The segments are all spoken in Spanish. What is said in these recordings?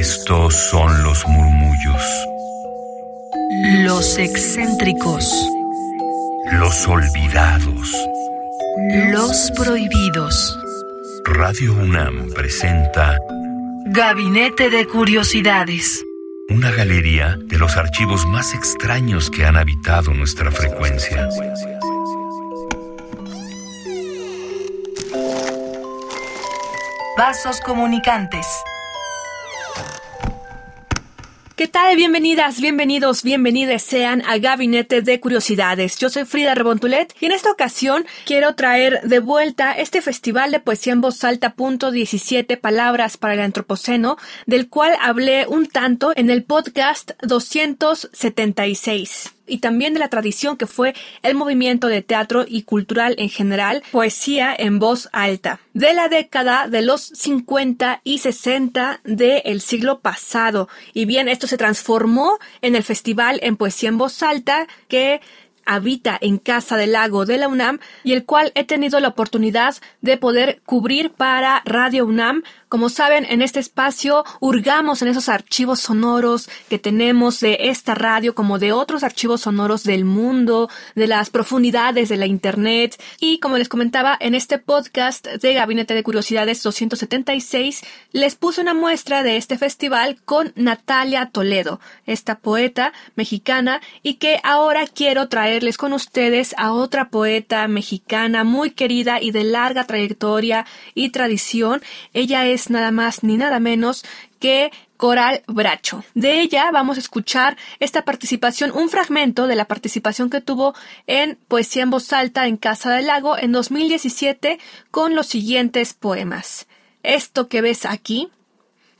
Estos son los murmullos. Los excéntricos. Los olvidados. Los prohibidos. Radio UNAM presenta Gabinete de Curiosidades. una galería de los archivos más extraños que han habitado nuestra frecuencia. Vasos comunicantes. ¿Qué tal? Bienvenidas, bienvenidos, bienvenidas sean a Gabinete de Curiosidades. Yo soy Frida Rebontulet y en esta ocasión quiero traer de vuelta este festival de poesía en voz alta punto 17 palabras para el antropoceno, del cual hablé un tanto en el podcast 276 y también de la tradición que fue el movimiento de teatro y cultural en general, poesía en voz alta, de la década de los 50 y 60 del siglo pasado. Y bien, esto se transformó en el Festival en Poesía en Voz Alta que habita en Casa del Lago de la UNAM y el cual he tenido la oportunidad de poder cubrir para Radio UNAM. Como saben, en este espacio hurgamos en esos archivos sonoros que tenemos de esta radio como de otros archivos sonoros del mundo, de las profundidades de la Internet y como les comentaba en este podcast de Gabinete de Curiosidades 276 les puse una muestra de este festival con Natalia Toledo, esta poeta mexicana y que ahora quiero traerles con ustedes a otra poeta mexicana muy querida y de larga trayectoria y tradición. Ella es nada más ni nada menos que Coral Bracho. De ella vamos a escuchar esta participación, un fragmento de la participación que tuvo en Poesía en Voz Alta en Casa del Lago en 2017 con los siguientes poemas. Esto que ves aquí,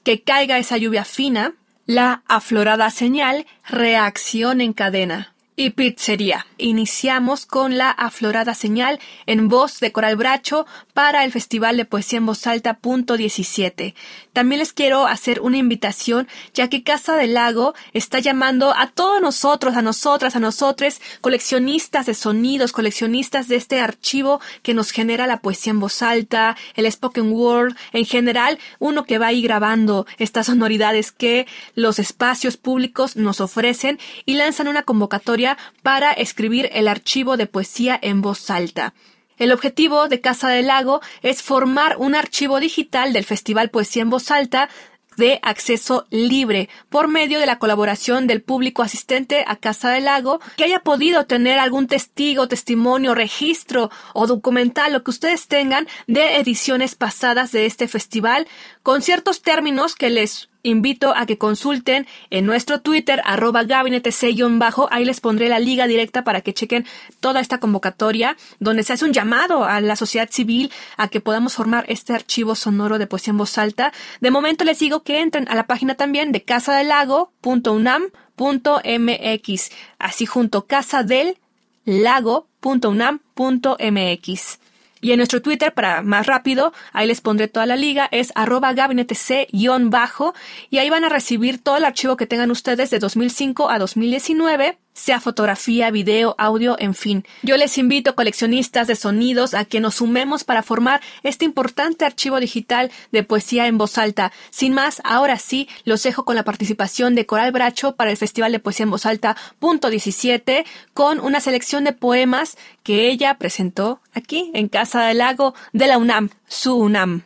que caiga esa lluvia fina, la aflorada señal, reacción en cadena y pizzería. Iniciamos con la aflorada señal en voz de Coral Bracho para el Festival de Poesía en Voz Alta punto 17. También les quiero hacer una invitación ya que Casa del Lago está llamando a todos nosotros, a nosotras, a nosotres, coleccionistas de sonidos, coleccionistas de este archivo que nos genera la poesía en voz alta, el spoken word, en general, uno que va ahí grabando estas sonoridades que los espacios públicos nos ofrecen y lanzan una convocatoria para escribir el archivo de poesía en voz alta. El objetivo de Casa del Lago es formar un archivo digital del Festival Poesía en Voz Alta de acceso libre por medio de la colaboración del público asistente a Casa del Lago que haya podido tener algún testigo, testimonio, registro o documental, lo que ustedes tengan de ediciones pasadas de este festival con ciertos términos que les invito a que consulten en nuestro Twitter, arroba gabinete bajo ahí les pondré la liga directa para que chequen toda esta convocatoria, donde se hace un llamado a la sociedad civil a que podamos formar este archivo sonoro de poesía en voz alta. De momento les digo que entren a la página también de casadelago.unam.mx, así junto casadellago.unam.mx. Y en nuestro Twitter, para más rápido, ahí les pondré toda la liga, es arroba gabinete c-bajo, y ahí van a recibir todo el archivo que tengan ustedes de 2005 a 2019, sea fotografía, video, audio, en fin. Yo les invito, coleccionistas de sonidos, a que nos sumemos para formar este importante archivo digital de poesía en voz alta. Sin más, ahora sí, los dejo con la participación de Coral Bracho para el Festival de Poesía en Voz Alta punto 17, con una selección de poemas que ella presentó aquí, en Casa del Lago de la UNAM, su UNAM.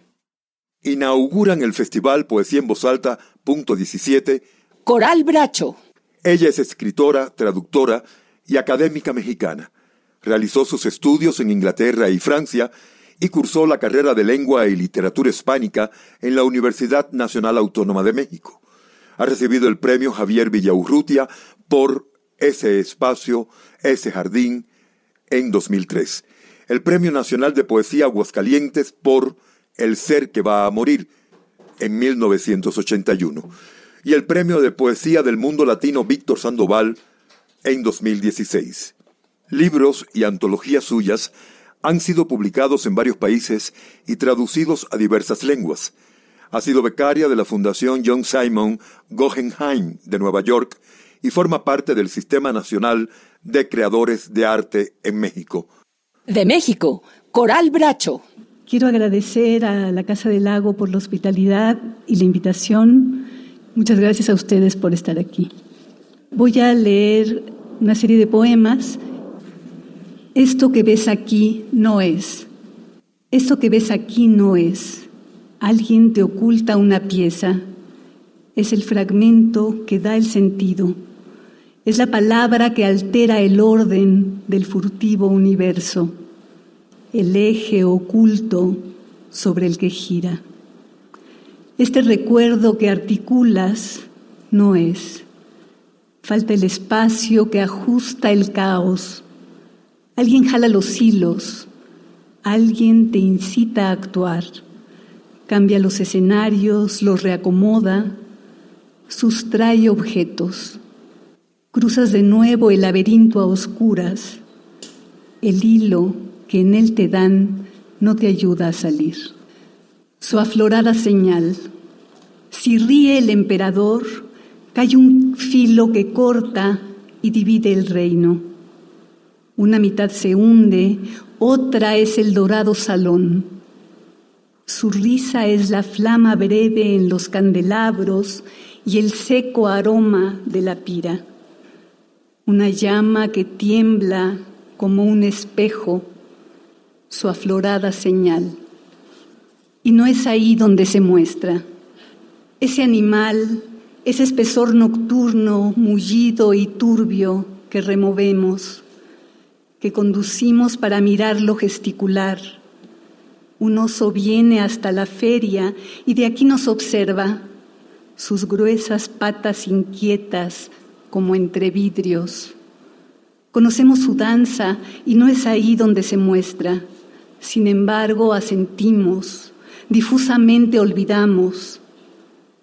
Inauguran el Festival Poesía en Voz Alta punto 17 Coral Bracho. Ella es escritora, traductora y académica mexicana. Realizó sus estudios en Inglaterra y Francia y cursó la carrera de Lengua y Literatura Hispánica en la Universidad Nacional Autónoma de México. Ha recibido el premio Javier Villaurrutia por Ese Espacio, Ese Jardín en 2003. El Premio Nacional de Poesía Aguascalientes por El Ser que va a morir en 1981 y el Premio de Poesía del Mundo Latino Víctor Sandoval en 2016. Libros y antologías suyas han sido publicados en varios países y traducidos a diversas lenguas. Ha sido becaria de la Fundación John Simon Guggenheim de Nueva York y forma parte del Sistema Nacional de Creadores de Arte en México. De México, Coral Bracho. Quiero agradecer a la Casa del Lago por la hospitalidad y la invitación Muchas gracias a ustedes por estar aquí. Voy a leer una serie de poemas. Esto que ves aquí no es. Esto que ves aquí no es. Alguien te oculta una pieza. Es el fragmento que da el sentido. Es la palabra que altera el orden del furtivo universo, el eje oculto sobre el que gira. Este recuerdo que articulas no es. Falta el espacio que ajusta el caos. Alguien jala los hilos. Alguien te incita a actuar. Cambia los escenarios, los reacomoda, sustrae objetos. Cruzas de nuevo el laberinto a oscuras. El hilo que en él te dan no te ayuda a salir su aflorada señal. Si ríe el emperador, cae un filo que corta y divide el reino. Una mitad se hunde, otra es el dorado salón. Su risa es la flama breve en los candelabros y el seco aroma de la pira. Una llama que tiembla como un espejo, su aflorada señal. Y no es ahí donde se muestra. Ese animal, ese espesor nocturno, mullido y turbio que removemos, que conducimos para mirarlo gesticular. Un oso viene hasta la feria y de aquí nos observa, sus gruesas patas inquietas como entre vidrios. Conocemos su danza y no es ahí donde se muestra. Sin embargo, asentimos difusamente olvidamos,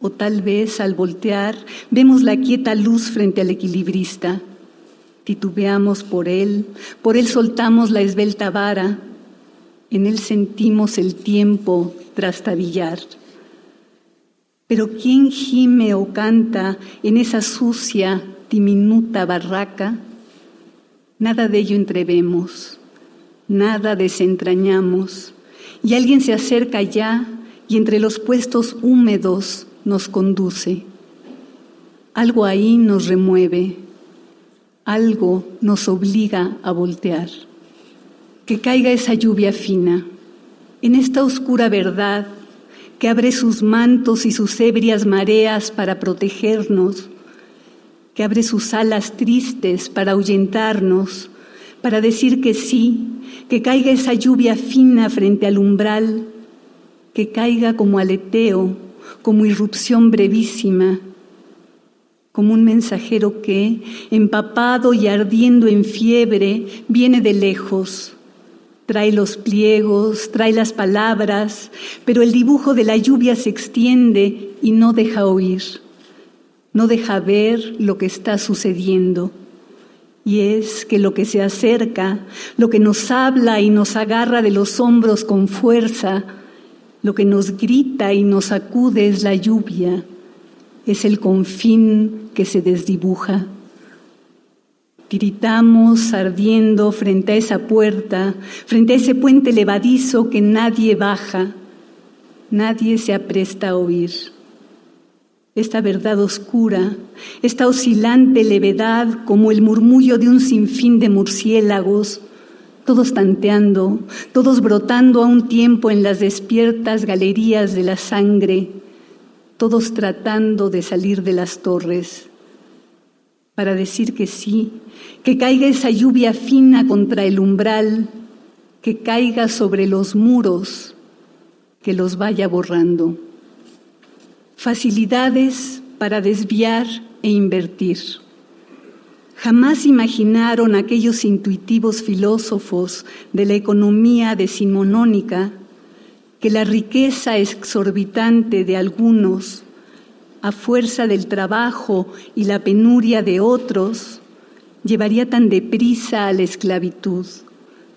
o tal vez al voltear vemos la quieta luz frente al equilibrista. Titubeamos por él, por él soltamos la esbelta vara, en él sentimos el tiempo trastabillar. Pero ¿quién gime o canta en esa sucia, diminuta barraca? Nada de ello entrevemos, nada desentrañamos y alguien se acerca ya y entre los puestos húmedos nos conduce. Algo ahí nos remueve, algo nos obliga a voltear. Que caiga esa lluvia fina en esta oscura verdad que abre sus mantos y sus ebrias mareas para protegernos, que abre sus alas tristes para ahuyentarnos, para decir que sí, que caiga esa lluvia fina frente al umbral, que caiga como aleteo, como irrupción brevísima, como un mensajero que, empapado y ardiendo en fiebre, viene de lejos. Trae los pliegos, trae las palabras, pero el dibujo de la lluvia se extiende y no deja oír, no deja ver lo que está sucediendo. Y es que lo que se acerca, lo que nos habla y nos agarra de los hombros con fuerza, lo que nos grita y nos sacude es la lluvia, es el confín que se desdibuja. Tiritamos ardiendo frente a esa puerta, frente a ese puente levadizo que nadie baja, nadie se apresta a oír esta verdad oscura, esta oscilante levedad como el murmullo de un sinfín de murciélagos, todos tanteando, todos brotando a un tiempo en las despiertas galerías de la sangre, todos tratando de salir de las torres, para decir que sí, que caiga esa lluvia fina contra el umbral, que caiga sobre los muros, que los vaya borrando facilidades para desviar e invertir. Jamás imaginaron aquellos intuitivos filósofos de la economía decimonónica que la riqueza exorbitante de algunos, a fuerza del trabajo y la penuria de otros, llevaría tan deprisa a la esclavitud,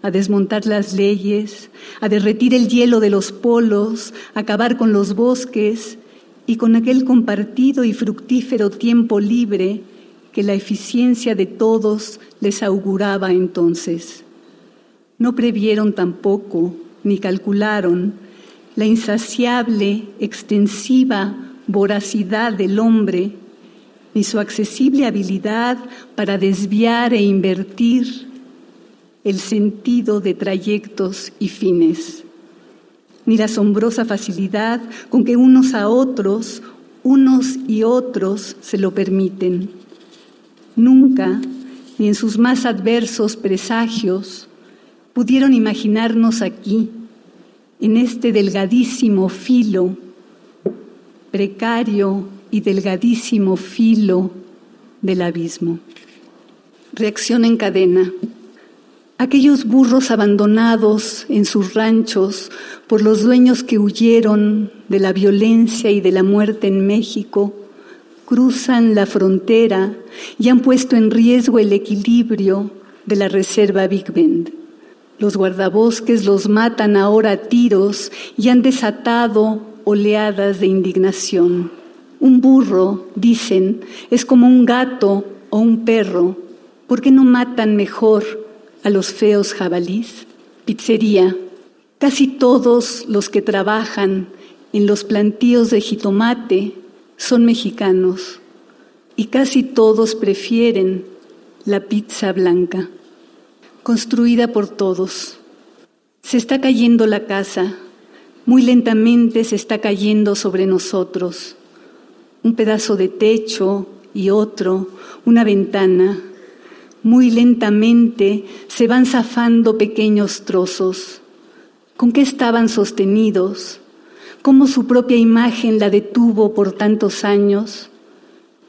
a desmontar las leyes, a derretir el hielo de los polos, a acabar con los bosques y con aquel compartido y fructífero tiempo libre que la eficiencia de todos les auguraba entonces. No previeron tampoco, ni calcularon, la insaciable, extensiva, voracidad del hombre, ni su accesible habilidad para desviar e invertir el sentido de trayectos y fines, ni la asombrosa facilidad con que unos a otros, unos y otros se lo permiten. Nunca, ni en sus más adversos presagios, pudieron imaginarnos aquí, en este delgadísimo filo, precario y delgadísimo filo del abismo. Reacción en cadena. Aquellos burros abandonados en sus ranchos por los dueños que huyeron de la violencia y de la muerte en México, cruzan la frontera y han puesto en riesgo el equilibrio de la reserva Big Bend. Los guardabosques los matan ahora a tiros y han desatado oleadas de indignación. Un burro, dicen, es como un gato o un perro. ¿Por qué no matan mejor a los feos jabalís? Pizzería. Casi todos los que trabajan en los plantíos de jitomate son mexicanos y casi todos prefieren la pizza blanca, construida por todos. Se está cayendo la casa, muy lentamente se está cayendo sobre nosotros. Un pedazo de techo y otro, una ventana. Muy lentamente se van zafando pequeños trozos. ¿Con qué estaban sostenidos? ¿Cómo su propia imagen la detuvo por tantos años?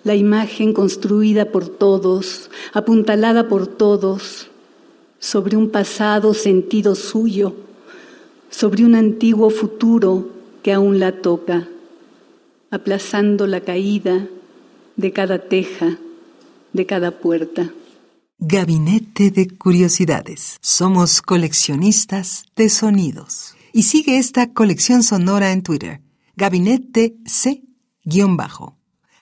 La imagen construida por todos, apuntalada por todos, sobre un pasado sentido suyo sobre un antiguo futuro que aún la toca, aplazando la caída de cada teja, de cada puerta. Gabinete de Curiosidades. Somos coleccionistas de sonidos. Y sigue esta colección sonora en Twitter. Gabinete C-Bajo.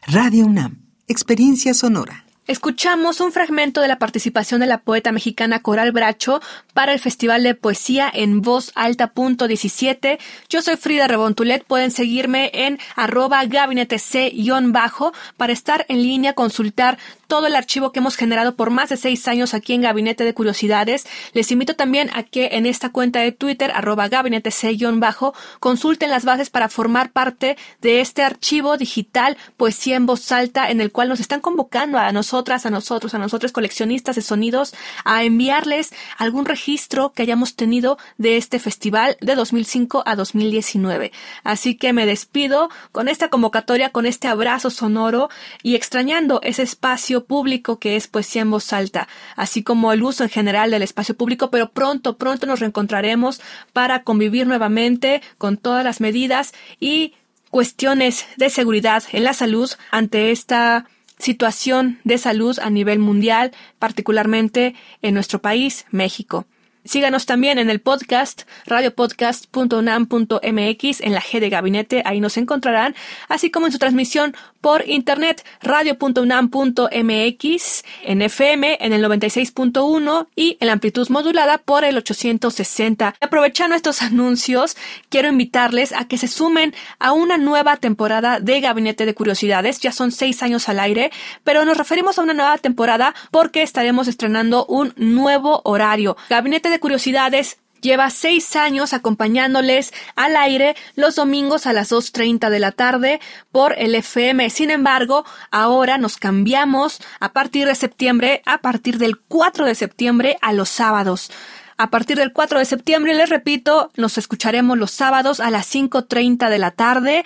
Radio UNAM. Experiencia sonora. Escuchamos un fragmento de la participación de la poeta mexicana Coral Bracho para el Festival de Poesía en Voz Alta punto 17. Yo soy Frida Rebontulet. Pueden seguirme en arroba gabinete C-bajo para estar en línea, consultar todo el archivo que hemos generado por más de seis años aquí en Gabinete de Curiosidades. Les invito también a que en esta cuenta de Twitter, arroba gabinete C-bajo, consulten las bases para formar parte de este archivo digital Poesía en Voz Alta en el cual nos están convocando a nosotras, a nosotros, a nosotros coleccionistas de sonidos, a enviarles algún registro que hayamos tenido de este festival de 2005 a 2019. Así que me despido con esta convocatoria, con este abrazo sonoro y extrañando ese espacio público que es poesía en voz alta, así como el uso en general del espacio público, pero pronto, pronto nos reencontraremos para convivir nuevamente con todas las medidas y cuestiones de seguridad en la salud ante esta situación de salud a nivel mundial, particularmente en nuestro país, México. Síganos también en el podcast radiopodcast.unam.mx en la G de Gabinete, ahí nos encontrarán, así como en su transmisión por internet radio.unam.mx en FM en el 96.1 y en la amplitud modulada por el 860. Aprovechando estos anuncios, quiero invitarles a que se sumen a una nueva temporada de Gabinete de Curiosidades. Ya son seis años al aire, pero nos referimos a una nueva temporada porque estaremos estrenando un nuevo horario. Gabinete de Curiosidades Lleva seis años acompañándoles al aire los domingos a las 2.30 de la tarde por el FM. Sin embargo, ahora nos cambiamos a partir de septiembre, a partir del 4 de septiembre a los sábados. A partir del 4 de septiembre, les repito, nos escucharemos los sábados a las 5.30 de la tarde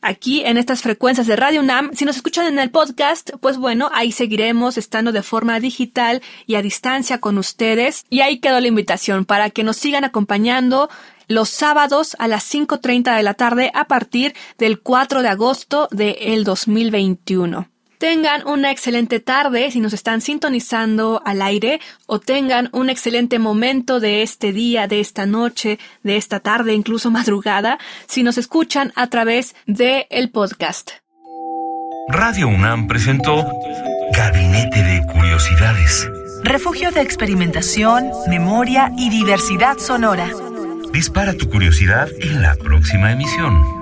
aquí en estas frecuencias de Radio UNAM. Si nos escuchan en el podcast, pues bueno, ahí seguiremos estando de forma digital y a distancia con ustedes. Y ahí quedó la invitación para que nos sigan acompañando los sábados a las 5.30 de la tarde a partir del 4 de agosto del de 2021. Tengan una excelente tarde si nos están sintonizando al aire o tengan un excelente momento de este día, de esta noche, de esta tarde, incluso madrugada, si nos escuchan a través de el podcast. Radio UNAM presentó Gabinete de Curiosidades. Refugio de experimentación, memoria y diversidad sonora. Dispara tu curiosidad en la próxima emisión.